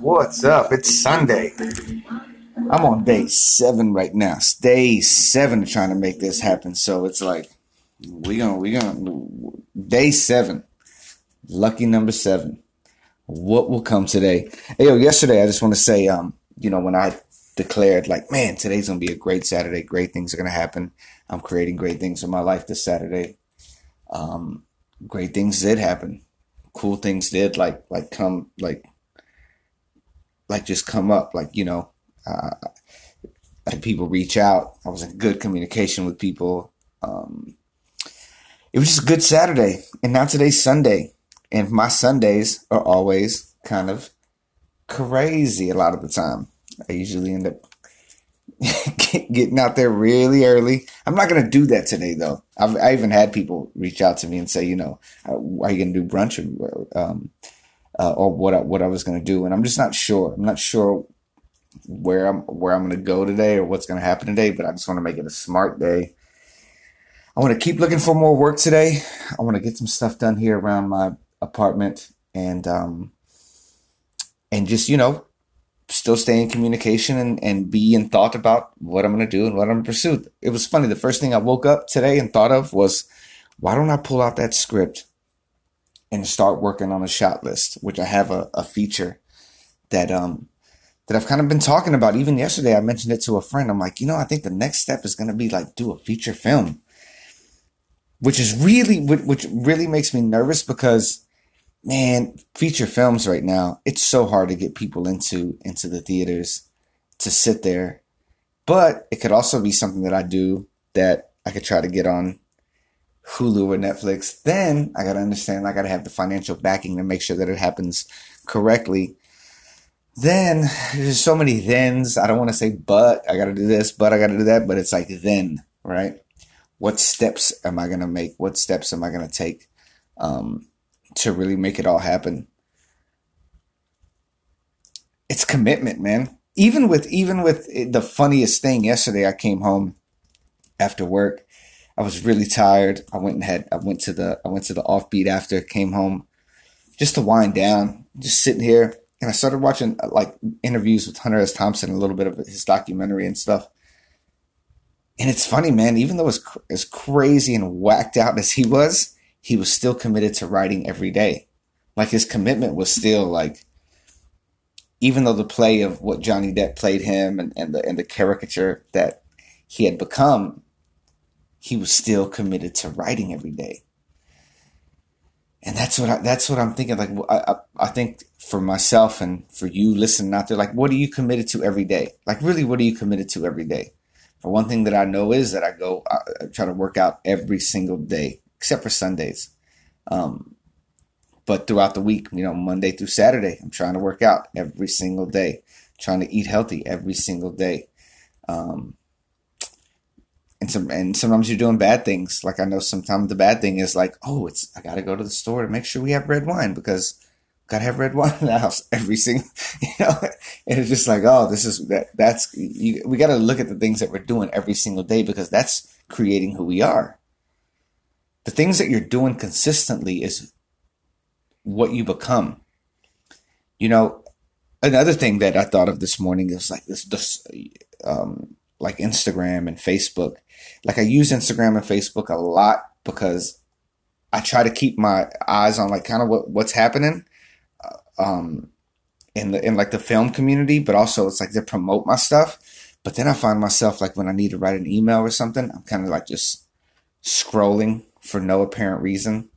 What's up? It's Sunday. I'm on day seven right now. Day seven trying to make this happen. So it's like we gonna we gonna day seven. Lucky number seven. What will come today? Hey yo, yesterday I just want to say, um, you know, when I declared like, man, today's gonna be a great Saturday. Great things are gonna happen. I'm creating great things in my life this Saturday. Um, great things did happen. Cool things did like like come like like just come up. Like you know, uh, had people reach out. I was in good communication with people. Um, it was just a good Saturday, and now today's Sunday, and my Sundays are always kind of crazy. A lot of the time, I usually end up getting out there really early. I'm not gonna do that today though. I've I even had people reach out to me and say, you know, uh, are you gonna do brunch or um, uh, or what I, what I was gonna do? And I'm just not sure. I'm not sure where I'm where I'm gonna go today or what's gonna happen today. But I just want to make it a smart day. I want to keep looking for more work today. I want to get some stuff done here around my apartment and um and just you know still stay in communication and, and be in thought about what I'm going to do and what I'm going to pursue. It was funny. The first thing I woke up today and thought of was, why don't I pull out that script and start working on a shot list, which I have a, a feature that, um, that I've kind of been talking about. Even yesterday, I mentioned it to a friend. I'm like, you know, I think the next step is going to be like do a feature film, which is really, which really makes me nervous because man, feature films right now, it's so hard to get people into into the theaters to sit there. But it could also be something that I do that I could try to get on Hulu or Netflix. Then I gotta understand I gotta have the financial backing to make sure that it happens correctly. Then there's so many thens. I don't want to say but I gotta do this, but I gotta do that, but it's like then, right? What steps am I gonna make? What steps am I gonna take? Um, to really make it all happen. It's commitment, man. Even with even with the funniest thing yesterday, I came home after work. I was really tired. I went and had I went to the I went to the offbeat after came home just to wind down, just sitting here, and I started watching uh, like interviews with Hunter S. Thompson, a little bit of his documentary and stuff. And it's funny, man. Even though as as crazy and whacked out as he was, he was still committed to writing every day. Like his commitment was still like, even though the play of what Johnny Depp played him and, and the and the caricature that he had become, he was still committed to writing every day. And that's what I, that's what I'm thinking. Like I, I, I think for myself and for you listening out there, like what are you committed to every day? Like really, what are you committed to every day? For one thing that I know is that I go, I try to work out every single day except for Sundays. Um, but throughout the week, you know, Monday through Saturday, I'm trying to work out every single day, trying to eat healthy every single day. Um, and some, and sometimes you're doing bad things. Like I know sometimes the bad thing is like, oh, it's, I got to go to the store to make sure we have red wine because gotta have red wine in the house every single, you know, and it's just like, oh, this is that, that's, you, we gotta look at the things that we're doing every single day because that's creating who we are the things that you're doing consistently is what you become. You know, another thing that I thought of this morning is like this, this um, like Instagram and Facebook. Like I use Instagram and Facebook a lot because I try to keep my eyes on like kind of what, what's happening, uh, um, in the, in like the film community, but also it's like to promote my stuff. But then I find myself like when I need to write an email or something, I'm kind of like just scrolling for no apparent reason.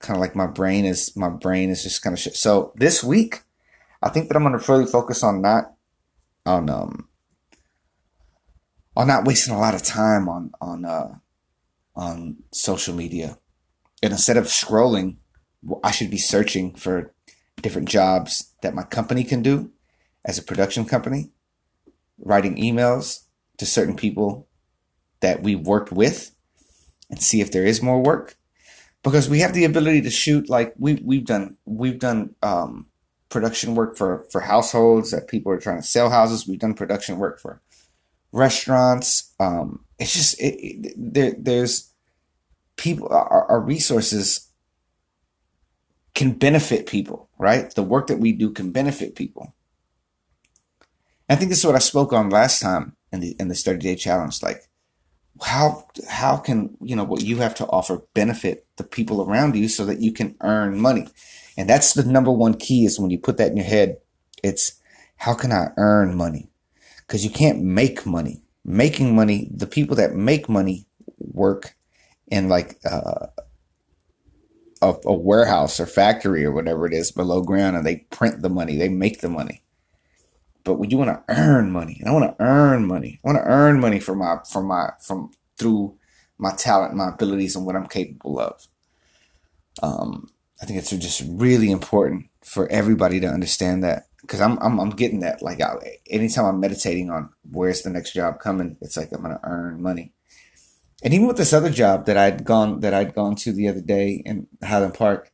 Kind of like my brain is my brain is just kind of shit. So this week, I think that I'm gonna really focus on not on um on not wasting a lot of time on on uh on social media. And instead of scrolling, I should be searching for different jobs that my company can do as a production company, writing emails to certain people that we worked with and see if there is more work because we have the ability to shoot like we we've done we've done um, production work for for households that people are trying to sell houses. We've done production work for restaurants. Um, it's just it, it, there. There's people. Our, our resources can benefit people, right? The work that we do can benefit people. I think this is what I spoke on last time in the in this 30 day challenge. Like, how how can you know what you have to offer benefit the people around you so that you can earn money? And that's the number one key is when you put that in your head, it's how can I earn money? Because you can't make money. Making money, the people that make money work in like uh, a, a warehouse or factory or whatever it is below ground and they print the money, they make the money but you want to earn money, And I want to earn money. I want to earn money for my from my from through my talent, my abilities, and what I'm capable of. Um, I think it's just really important for everybody to understand that because I'm, I'm I'm getting that. Like I, anytime I'm meditating on where's the next job coming, it's like I'm gonna earn money. And even with this other job that I'd gone that I'd gone to the other day in Highland Park,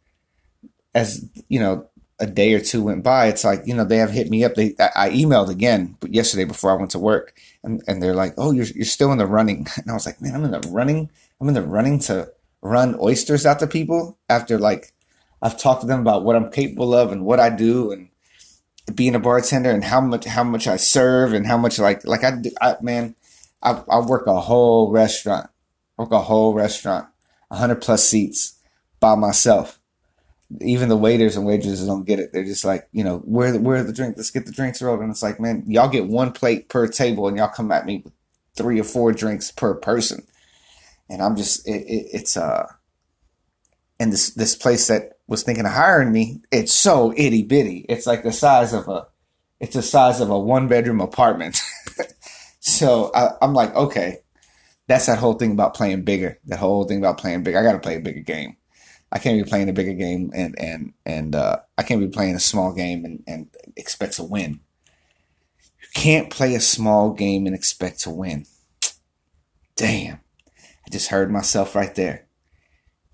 as you know, a day or two went by, it's like, you know, they have hit me up. They, I emailed again yesterday before I went to work and, and they're like, Oh, you're, you're still in the running. And I was like, man, I'm in the running. I'm in the running to run oysters out to people after like I've talked to them about what I'm capable of and what I do and being a bartender and how much, how much I serve and how much like, like I, do, I man, I, I work a whole restaurant, work a whole restaurant, hundred plus seats by myself even the waiters and waitresses don't get it. They're just like, you know, where where the drink? Let's get the drinks rolled. And it's like, man, y'all get one plate per table, and y'all come at me with three or four drinks per person. And I'm just, it, it, it's uh, and this this place that was thinking of hiring me, it's so itty bitty. It's like the size of a, it's the size of a one bedroom apartment. so I, I'm like, okay, that's that whole thing about playing bigger. That whole thing about playing big. I got to play a bigger game. I can't be playing a bigger game and and and uh, I can't be playing a small game and, and expect to win. You can't play a small game and expect to win. Damn, I just heard myself right there.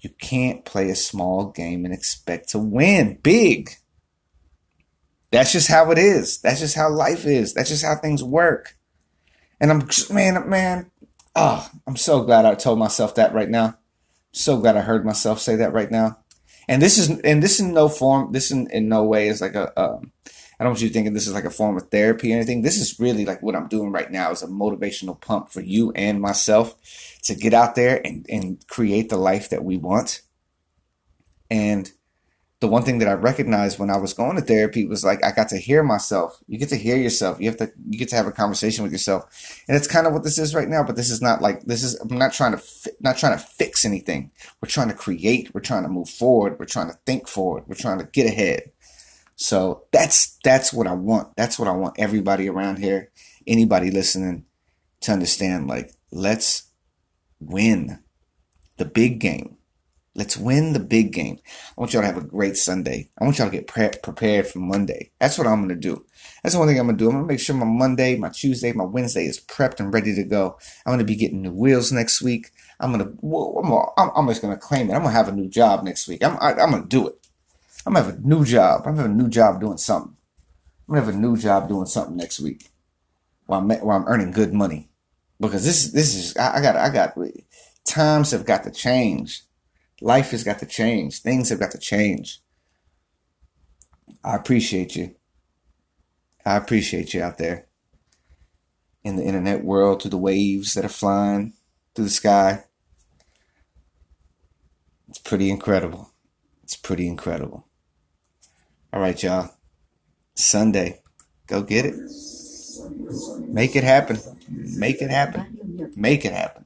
You can't play a small game and expect to win big. That's just how it is. That's just how life is. That's just how things work. And I'm man, man, oh, I'm so glad I told myself that right now so glad I heard myself say that right now. And this is and this in no form. This in, in no way is like a. Um, I don't want you thinking this is like a form of therapy or anything. This is really like what I'm doing right now is a motivational pump for you and myself to get out there and, and create the life that we want. And the one thing that I recognized when I was going to therapy was like I got to hear myself. You get to hear yourself. You have to you get to have a conversation with yourself, and it's kind of what this is right now. But this is not like this is. I'm not trying to fi- not trying to fix anything. We're trying to create. We're trying to move forward. We're trying to think forward. We're trying to get ahead. So that's that's what I want. That's what I want everybody around here, anybody listening, to understand. Like let's win the big game Let's win the big game. I want y'all to have a great Sunday. I want y'all to get pre- prepared for Monday. That's what I'm going to do. That's the one thing I'm going to do. I'm going to make sure my Monday, my Tuesday, my Wednesday is prepped and ready to go. I'm going to be getting new wheels next week. I'm going to, I'm, I'm just going to claim it. I'm going to have a new job next week. I'm, I, am i am going to do it. I'm going to have a new job. I'm going to have a new job doing something. I'm going to have a new job doing something next week while I'm, while I'm earning good money. Because this, this is, I, I got, I got, times have got to change Life has got to change. Things have got to change. I appreciate you. I appreciate you out there in the internet world, through the waves that are flying through the sky. It's pretty incredible. It's pretty incredible. All right, y'all. Sunday. Go get it. Make it happen. Make it happen. Make it happen.